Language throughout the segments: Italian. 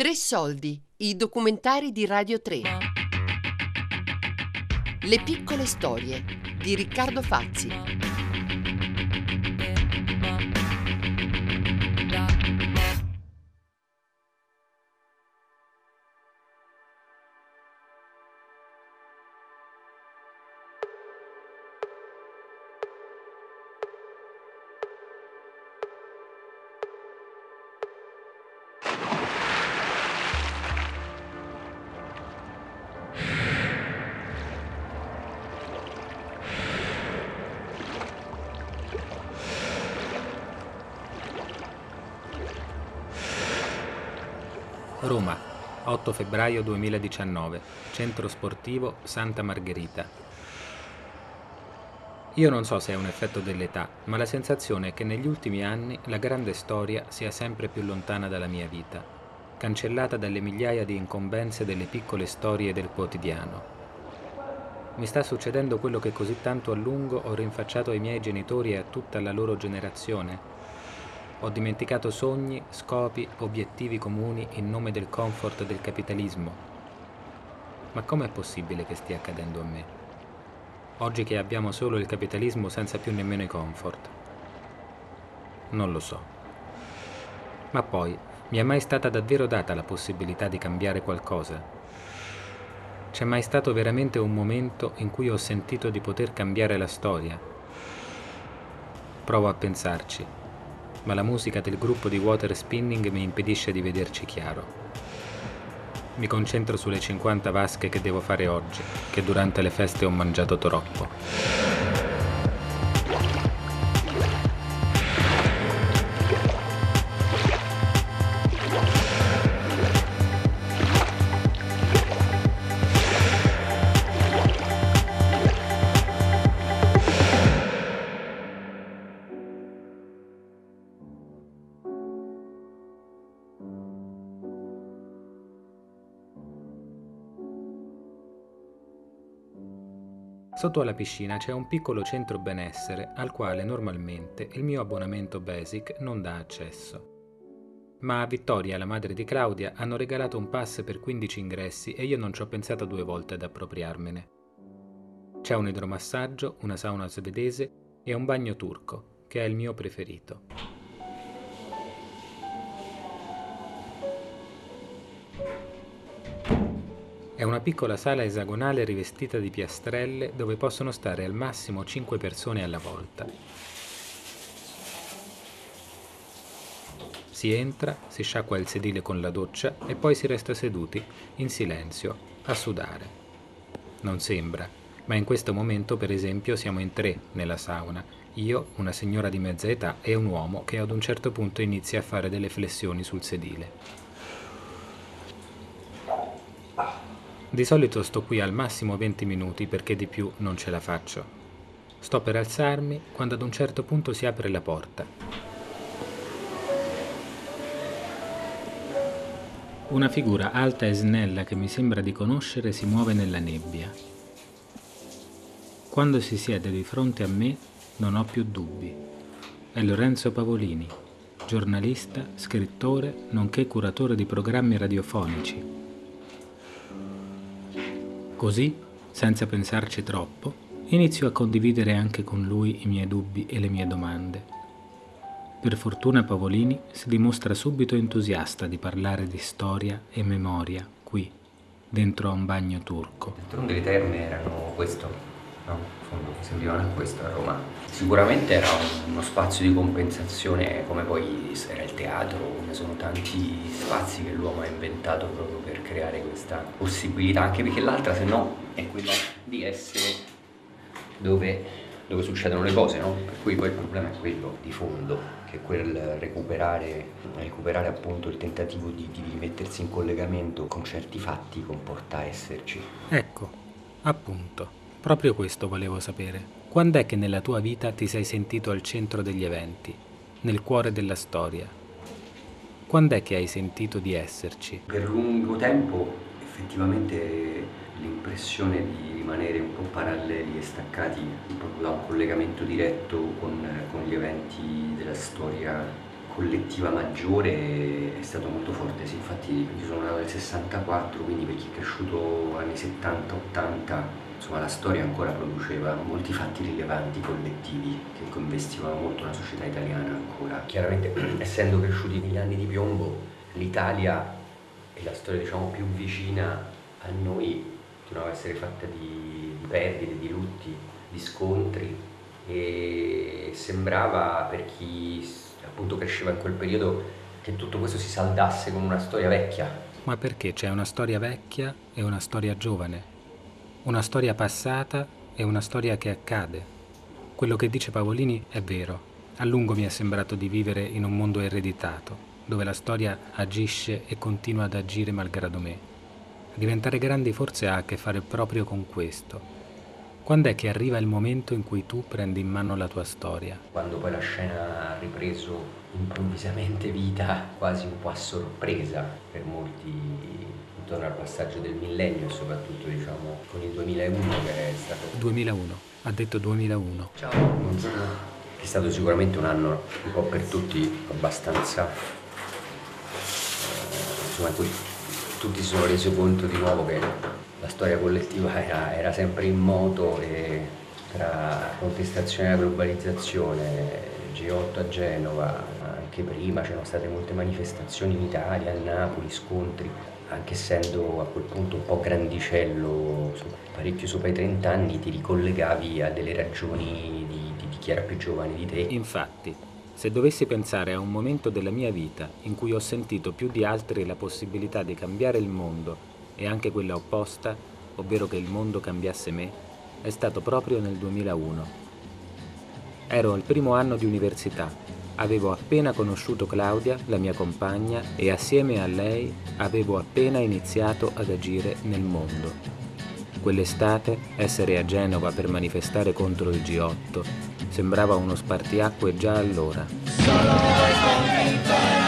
Tre soldi, i documentari di Radio 3. Le piccole storie di Riccardo Fazzi. Roma, 8 febbraio 2019, Centro Sportivo Santa Margherita. Io non so se è un effetto dell'età, ma la sensazione è che negli ultimi anni la grande storia sia sempre più lontana dalla mia vita, cancellata dalle migliaia di incombenze delle piccole storie del quotidiano. Mi sta succedendo quello che così tanto a lungo ho rinfacciato ai miei genitori e a tutta la loro generazione, ho dimenticato sogni, scopi, obiettivi comuni in nome del comfort del capitalismo. Ma com'è possibile che stia accadendo a me? Oggi che abbiamo solo il capitalismo senza più nemmeno i comfort. Non lo so. Ma poi, mi è mai stata davvero data la possibilità di cambiare qualcosa? C'è mai stato veramente un momento in cui ho sentito di poter cambiare la storia? Provo a pensarci ma la musica del gruppo di water spinning mi impedisce di vederci chiaro. Mi concentro sulle 50 vasche che devo fare oggi, che durante le feste ho mangiato troppo. Sotto alla piscina c'è un piccolo centro benessere al quale normalmente il mio abbonamento Basic non dà accesso. Ma a Vittoria, la madre di Claudia, hanno regalato un pass per 15 ingressi e io non ci ho pensato due volte ad appropriarmene. C'è un idromassaggio, una sauna svedese e un bagno turco, che è il mio preferito. È una piccola sala esagonale rivestita di piastrelle dove possono stare al massimo 5 persone alla volta. Si entra, si sciacqua il sedile con la doccia e poi si resta seduti, in silenzio, a sudare. Non sembra, ma in questo momento per esempio siamo in tre nella sauna, io, una signora di mezza età e un uomo che ad un certo punto inizia a fare delle flessioni sul sedile. Di solito sto qui al massimo 20 minuti perché di più non ce la faccio. Sto per alzarmi quando ad un certo punto si apre la porta. Una figura alta e snella che mi sembra di conoscere si muove nella nebbia. Quando si siede di fronte a me non ho più dubbi. È Lorenzo Pavolini, giornalista, scrittore, nonché curatore di programmi radiofonici Così, senza pensarci troppo, inizio a condividere anche con lui i miei dubbi e le mie domande. Per fortuna Pavolini si dimostra subito entusiasta di parlare di storia e memoria qui, dentro a un bagno turco. D'altronde le terme erano questo, fondo servivano a questo a Roma. Sicuramente era uno spazio di compensazione come poi era il teatro, come sono tanti spazi che l'uomo ha inventato proprio per creare questa possibilità, anche perché l'altra se no è quella di essere dove, dove succedono le cose, no? Per cui poi il problema è quello di fondo, che è quel recuperare, recuperare appunto il tentativo di, di rimettersi in collegamento con certi fatti comporta esserci. Ecco, appunto. Proprio questo volevo sapere. Quando è che nella tua vita ti sei sentito al centro degli eventi, nel cuore della storia? Quando è che hai sentito di esserci? Per lungo tempo effettivamente l'impressione di rimanere un po' paralleli e staccati proprio da un collegamento diretto con, con gli eventi della storia collettiva maggiore è stato molto forte, sì, infatti io sono nato nel 64, quindi per chi è cresciuto anni 70-80, insomma la storia ancora produceva molti fatti rilevanti collettivi che coinvestivano molto la società italiana ancora. Chiaramente essendo cresciuti negli anni di piombo, l'Italia è la storia diciamo più vicina a noi continuava a essere fatta di, di perdite, di lutti, di scontri e sembrava per chi appunto cresceva in quel periodo che tutto questo si saldasse con una storia vecchia. Ma perché c'è una storia vecchia e una storia giovane? Una storia passata e una storia che accade. Quello che dice Pavolini è vero. A lungo mi è sembrato di vivere in un mondo ereditato, dove la storia agisce e continua ad agire malgrado me. Diventare grandi forse ha a che fare proprio con questo, quando è che arriva il momento in cui tu prendi in mano la tua storia? Quando poi la scena ha ripreso improvvisamente vita, quasi un po' a sorpresa per molti intorno al passaggio del millennio e soprattutto diciamo con il 2001 che è stato... 2001, ha detto 2001. Ciao. Buongiorno. È stato sicuramente un anno un po' per tutti abbastanza... Eh, insomma, tutti si sono resi conto di nuovo che la storia collettiva era, era sempre in moto e tra contestazione alla globalizzazione, G8 a Genova, anche prima c'erano state molte manifestazioni in Italia, a Napoli, scontri, anche essendo a quel punto un po' grandicello, parecchio sopra i 30 anni, ti ricollegavi a delle ragioni di, di, di chi era più giovane di te. Infatti, se dovessi pensare a un momento della mia vita in cui ho sentito più di altri la possibilità di cambiare il mondo e anche quella opposta, ovvero che il mondo cambiasse me, è stato proprio nel 2001. Ero al primo anno di università, avevo appena conosciuto Claudia, la mia compagna, e assieme a lei avevo appena iniziato ad agire nel mondo. Quell'estate, essere a Genova per manifestare contro il G8 sembrava uno spartiacque già allora. Solo con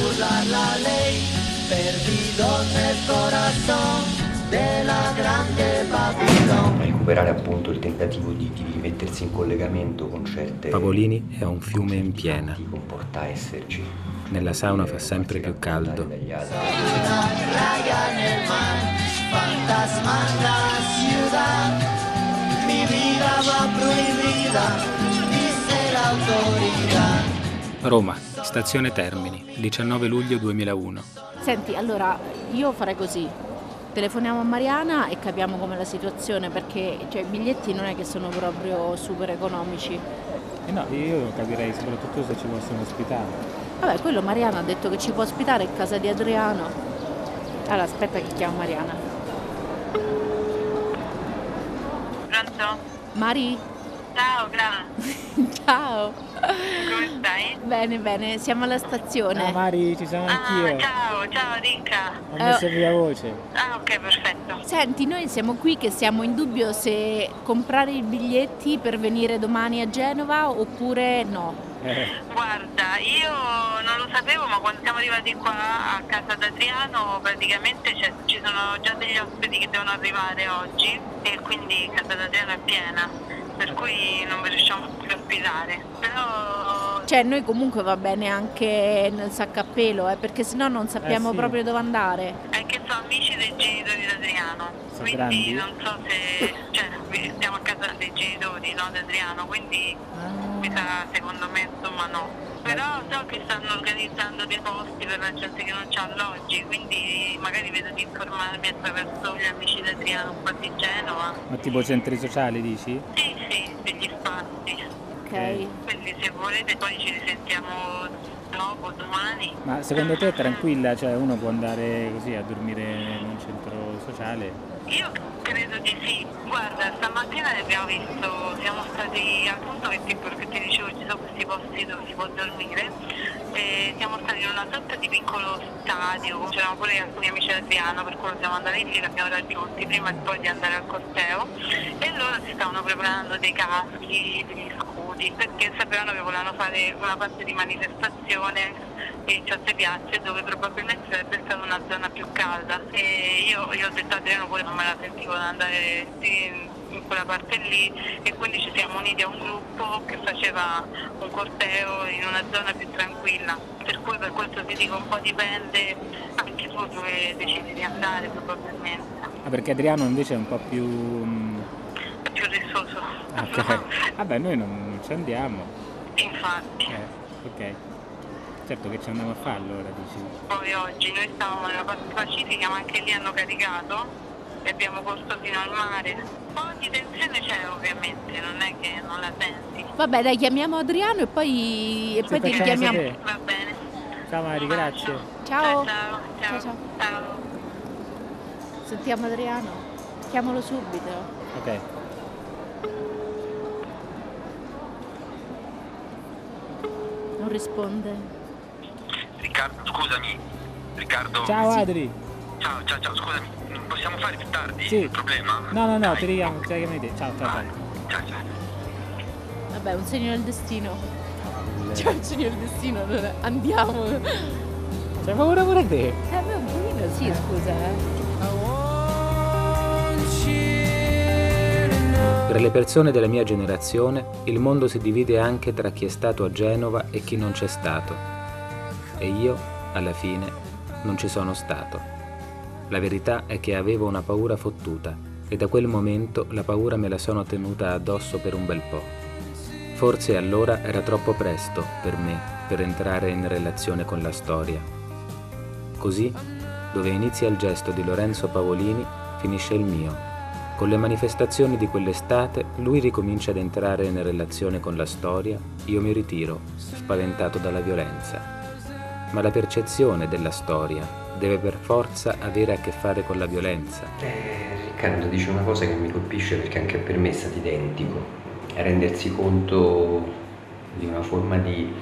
burlar la ley, perdido nel corazón della grande Babilone. Recuperare appunto il tentativo di, di mettersi in collegamento con certe... Pavolini è un fiume in piena. Ti comporta esserci. Nella sauna fa sempre più caldo. Fantasma la ciudad, mi vida va prohibida. Roma, stazione Termini, 19 luglio 2001. Senti, allora io farei così. Telefoniamo a Mariana e capiamo com'è la situazione perché cioè, i biglietti non è che sono proprio super economici. Eh no, io capirei soprattutto se ci possono ospitare. Vabbè, quello Mariana ha detto che ci può ospitare in casa di Adriano. Allora aspetta che chiamo Mariana. Pronto? Mari? Ciao, Gra. ciao. Come stai? Bene, bene, siamo alla stazione. Ah, Mari, ci siamo anch'io. Ah, ciao, ciao Rinca. Ho messo uh, via voce. Ah, ok, perfetto. Senti, noi siamo qui che siamo in dubbio se comprare i biglietti per venire domani a Genova oppure no. Eh. Guarda, io non lo sapevo, ma quando siamo arrivati qua a casa d'Adriano praticamente ci sono già degli ospiti che devono arrivare oggi e quindi casa d'Adriano è piena per cui non vi riusciamo più a ospitare. Però... Cioè noi comunque va bene anche nel sacco a pelo, eh, perché sennò non sappiamo eh sì. proprio dove andare. È che sono amici dei genitori di Adriano, sono quindi grandi. non so se... cioè stiamo a casa dei genitori, no, di Adriano, quindi ah. mi sa secondo me insomma no. Però so che stanno organizzando dei posti per la gente che non ha alloggi, quindi magari vedo di informarmi attraverso gli amici di Adriano un po' di Genova. Ma tipo centri sociali dici? Sì, sì, degli spazi. Ok. Quindi se volete poi ci risentiamo dopo, domani. Ma secondo te è tranquilla? Cioè uno può andare così a dormire in un centro sociale? Io credo di sì. Guarda, stamattina ne abbiamo visto, siamo stati al punto che ti, che ti dicevo ci sono questi posti dove si può dormire. E siamo stati in una sorta di piccolo stadio, c'erano pure alcuni amici di Adriano, per cui siamo andati lì, li abbiamo raggiunti prima poi di andare al corteo e loro si stavano preparando dei caschi, degli scudi, perché sapevano che volevano fare una parte di manifestazione in certe piazze dove probabilmente sarebbe stata una zona più calda e io, io ho detto a Adriano pure non me la sentivo ad andare in in quella parte lì e quindi ci siamo uniti a un gruppo che faceva un corteo in una zona più tranquilla. Per cui per questo ti dico un po' dipende anche tu dove decidi di andare probabilmente. Ah, perché Adriano invece è un po' più... mm, È più rissoso. Ok. Vabbè, noi non non ci andiamo. Infatti. Eh, ok. Certo che ci andiamo a fare allora, dici. Poi oggi noi stavamo nella parte pacifica ma anche lì hanno caricato e abbiamo corso fino al mare. Un po' di tensione c'è ovviamente, non è che non la senti. Vabbè, dai, chiamiamo Adriano e poi, e poi ti richiamiamo. sapere. Va bene. Ciao Mari, grazie. Ciao. Ciao ciao. Ciao, ciao. ciao. ciao. Sentiamo Adriano. Chiamalo subito. Ok. Non risponde. Riccardo, scusami. Riccardo. Ciao Adri. Ciao, ciao, ciao, scusami. Non possiamo fare più tardi? Sì. Il problema? No, no, no, Dai. ti richiamo, ti richiamo te. Ciao, ciao, ciao. Ciao, ciao. Vabbè, un segno del destino. C'è un segno del destino, allora andiamo. Eh, C'hai paura pure te? beh, un pochino sì, scusa. eh. Per le persone della mia generazione, il mondo si divide anche tra chi è stato a Genova e chi non c'è stato. E io, alla fine, non ci sono stato. La verità è che avevo una paura fottuta e da quel momento la paura me la sono tenuta addosso per un bel po'. Forse allora era troppo presto per me per entrare in relazione con la storia. Così, dove inizia il gesto di Lorenzo Pavolini, finisce il mio. Con le manifestazioni di quell'estate, lui ricomincia ad entrare in relazione con la storia, io mi ritiro, spaventato dalla violenza. Ma la percezione della storia deve per forza avere a che fare con la violenza. Eh, Riccardo dice una cosa che mi colpisce perché anche per me è stato identico. Rendersi conto di una forma di,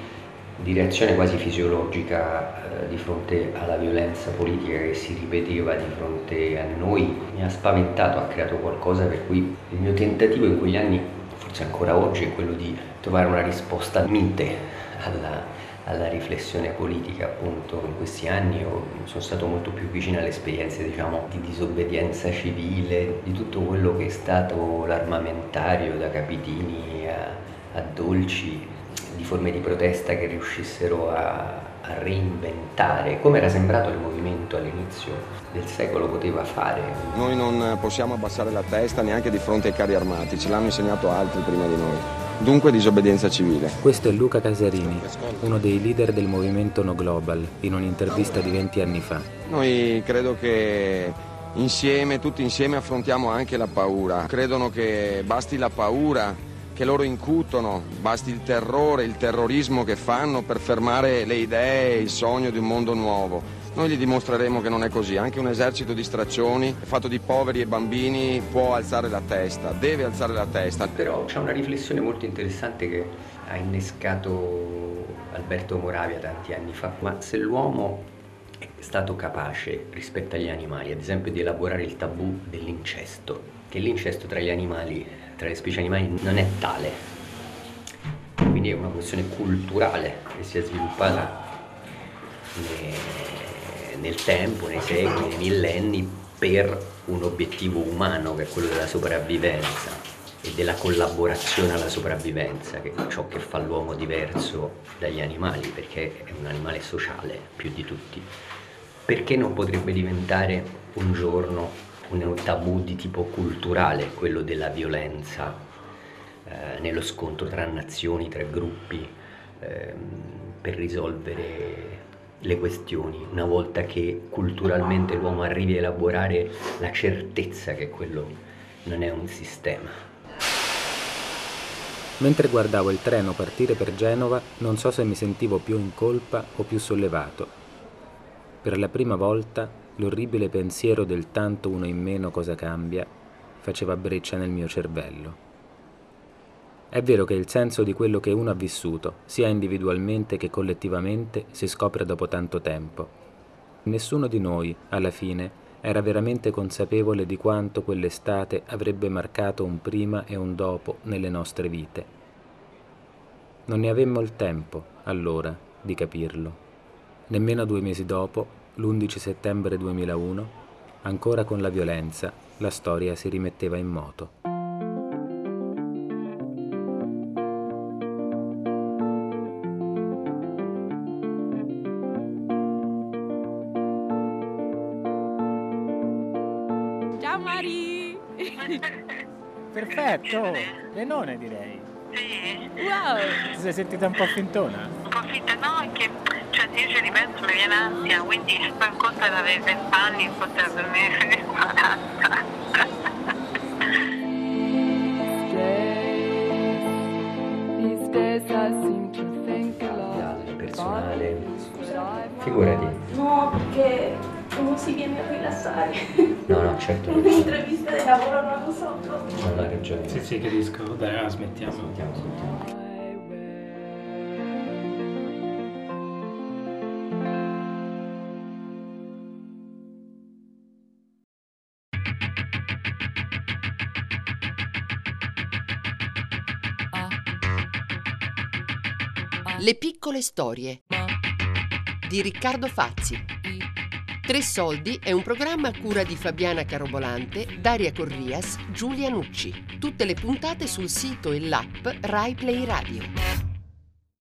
di reazione quasi fisiologica eh, di fronte alla violenza politica che si ripeteva di fronte a noi mi ha spaventato, ha creato qualcosa per cui il mio tentativo in quegli anni, forse ancora oggi, è quello di trovare una risposta mite alla, alla riflessione politica appunto in questi anni io sono stato molto più vicino alle esperienze diciamo di disobbedienza civile di tutto quello che è stato l'armamentario da capitini a, a dolci di forme di protesta che riuscissero a, a reinventare come era sembrato il movimento all'inizio del secolo poteva fare Noi non possiamo abbassare la testa neanche di fronte ai carri armati, ce l'hanno insegnato altri prima di noi. Dunque disobbedienza civile. Questo è Luca Casarini, uno dei leader del movimento No Global, in un'intervista di 20 anni fa. Noi credo che insieme, tutti insieme affrontiamo anche la paura. Credono che basti la paura che loro incutono, basti il terrore, il terrorismo che fanno per fermare le idee, il sogno di un mondo nuovo. Noi gli dimostreremo che non è così, anche un esercito di straccioni fatto di poveri e bambini può alzare la testa, deve alzare la testa. Però c'è una riflessione molto interessante che ha innescato Alberto Moravia tanti anni fa. Ma se l'uomo è stato capace rispetto agli animali, ad esempio, di elaborare il tabù dell'incesto, che l'incesto tra gli animali, tra le specie animali, non è tale. Quindi è una questione culturale che si è sviluppata ne- nel tempo, nei secoli, nei millenni, per un obiettivo umano che è quello della sopravvivenza e della collaborazione alla sopravvivenza, che è ciò che fa l'uomo diverso dagli animali, perché è un animale sociale più di tutti. Perché non potrebbe diventare un giorno un tabù di tipo culturale, quello della violenza eh, nello scontro tra nazioni, tra gruppi, ehm, per risolvere le questioni, una volta che culturalmente l'uomo arrivi a elaborare la certezza che quello non è un sistema. Mentre guardavo il treno partire per Genova, non so se mi sentivo più in colpa o più sollevato. Per la prima volta l'orribile pensiero del tanto uno in meno cosa cambia faceva breccia nel mio cervello. È vero che il senso di quello che uno ha vissuto, sia individualmente che collettivamente, si scopre dopo tanto tempo. Nessuno di noi, alla fine, era veramente consapevole di quanto quell'estate avrebbe marcato un prima e un dopo nelle nostre vite. Non ne avemmo il tempo, allora, di capirlo. Nemmeno due mesi dopo, l'11 settembre 2001, ancora con la violenza, la storia si rimetteva in moto. Lenone direi. Sì, Wow! Ti sei sentita un po' fintona? un po' finta no, è che cioè, se io ci ripenso mi viene ansia, quindi poi conto è avere 20 anni, un conto è dormire 40. These days I seem to think a lot. personale. Figurati. No, perché uno si viene a rilassare. No, no, certo. Un'intervista di lavoro non lo so. Non hai ragione. Sì, sì, capisco. Dai, allora smettiamo. Sentiamo, sentiamo. Le piccole storie di Riccardo Fazzi. Tre soldi è un programma a cura di Fabiana Carobolante, Daria Corrias, Giulia Nucci. Tutte le puntate sul sito e l'app Rai Play Radio.